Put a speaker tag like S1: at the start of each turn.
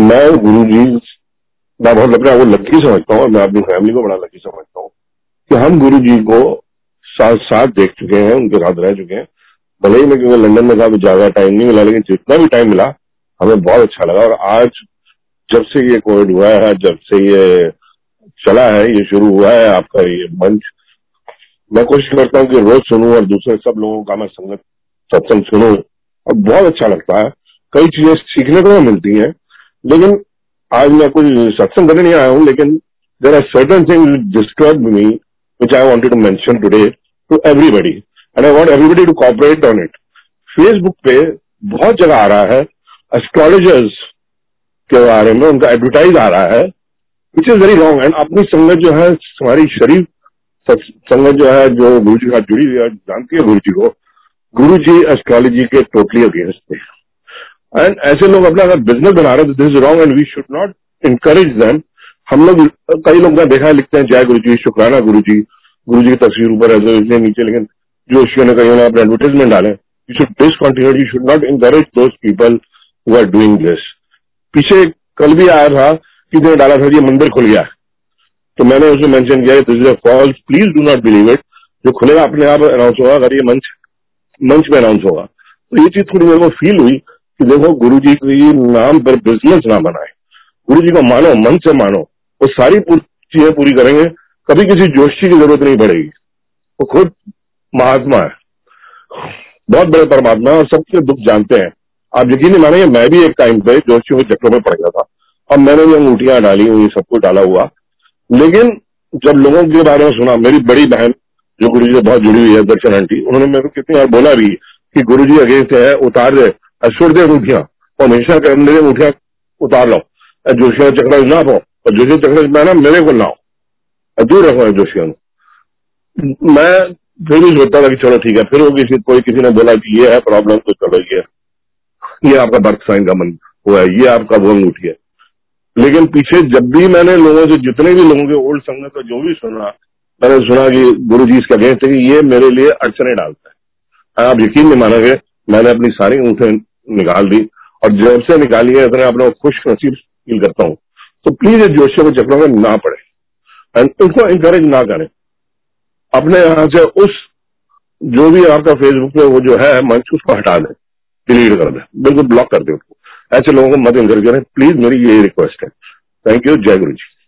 S1: मैं गुरु जी, मैं बहुत अपने वो लकी समझता हूँ मैं अपनी फैमिली को बड़ा लकी समझता हूँ कि हम गुरु जी को साथ साथ देख चुके हैं, उनके साथ रह चुके हैं। भले ही मैं क्योंकि लंदन में था ज़्यादा टाइम नहीं मिला, लेकिन जितना भी टाइम मिला, हमें बहुत अच्छा लगा। और आज जब से ये कोविड हुआ है, जब से ये चला है, ये शुरू हुआ है आपका ये मंच, मैं कोशिश करता हूँ कि रोज सुनूं और दूसरे सब लोगों का मैं संगत, सत्संग सुनूं। और बहुत अच्छा लगता है। कई चीज़ें सीखने को मिलती हैं। लेकिन आज मैं कुछ सत्संग करने नहीं आया हूँ, लेकिन there are certain thing disturb me which I wanted to mention today to everybody and I want everybody to cooperate on it Facebook पे बहुत जगह आ रहा है एस्ट्रोलॉजर्स के बारे में उनका एडवर्टाइज आ रहा है which is very wrong and अपनी संगत जो है, हमारी शरीफ संगत जो है, जो गुरु जी का जुड़ी हुई है जानती है गुरु जी को गुरु जी एस्ट्रोलॉजी के टोटली अगेंस्ट थे एंड ऐसे लोग अपना अगर बिज़नेस बना रहे this is wrong and we should not encourage them हम लोग, कई लोग देखा है, लिखते हैं, जय गुरु जी शुक्राना गुरु जी गुरु जी की तस्वीर ऊपर है तो नीचे, लेकिन जोशियों ने कहीं अपने एडवर्टाइजमेंट डाले। You should discontinue you should not encourage those people who are doing this पीछे कल भी आया था कि ने डाला था ये मंदिर खुल गया तो मैंने उसमें मेंशन किया this is a false please do not believe it जो खुलेगा, अपने आप अनाउंस होगा, अगर ये मंच मंच पे अनाउंस होगा। तो ये चीज़ थोड़ी मेरे को फील हुई। कि देखो गुरु जी के नाम पर बिज़नेस ना बनाए। गुरु जी को मानो, मन से मानो, वो सारी चीज़ें पूरी करेंगे, कभी किसी जोशी की ज़रूरत नहीं पड़ेगी। वो खुद महात्मा है। बहुत बड़े परमात्मा है और सबके दुख जानते हैं। आप यकीन नहीं मानेंगे, मैं भी एक टाइम पे जोशी के चक्रों में पड़ गया था। और मैंने भी अंगूठियाँ डाली हुई, सब कुछ डाला हुआ। लेकिन जब लोगों के बारे में सुना, मेरी बड़ी बहन, जो गुरु जी से बहुत जुड़ी हुई है, दर्शन आंटी, उन्होंने मेरे को कितनी बार बोला भी कि गुरु जी अगेंस्ट है, उतार दे। दे अंगूठियाँ और हमेशा दे अंगूठियाँ उतार लो। जोशिया चक्र ना पाओ और जोशिया चक्र में ना, मेरे को लाओ दूर रखो जोशिया मैं फिर भी सोचता था कि चलो ठीक है, फिर वो किसी, कोई किसी ने बोला कि ये है, प्रॉब्लम तो चलो ये ये आपका बर्थ साइन का मन हुआ है, ये आपका वो अंगूठी है। लेकिन पीछे जब भी मैंने लोगों से, जितने भी लोगों के ओल्ड संगत का जो भी सुना, मैंने सुना कि गुरु जी इसका अगेंस्ट है कि ये मेरे लिए अड़चने डालता है। आप यकीन नहीं मानोगे, मैंने अपनी सारी ऊँटे निकाल दी। और जब से निकाली है, इतने अपने खुश नसीब फील करता हूँ। तो प्लीज़ इस जोशियों के चक्रों में ना पड़े। एंड उनको इंकरेज ना करें। अपने यहाँ से उस, जो भी आपका फेसबुक पे वो जो है, मंच, उसको हटा दें। डिलीट कर दें। बिल्कुल ब्लॉक कर दें उसको। ऐसे लोगों को मत इंकरेज करें। प्लीज़ मेरी यही रिक्वेस्ट है। थैंक यू जय गुरु जी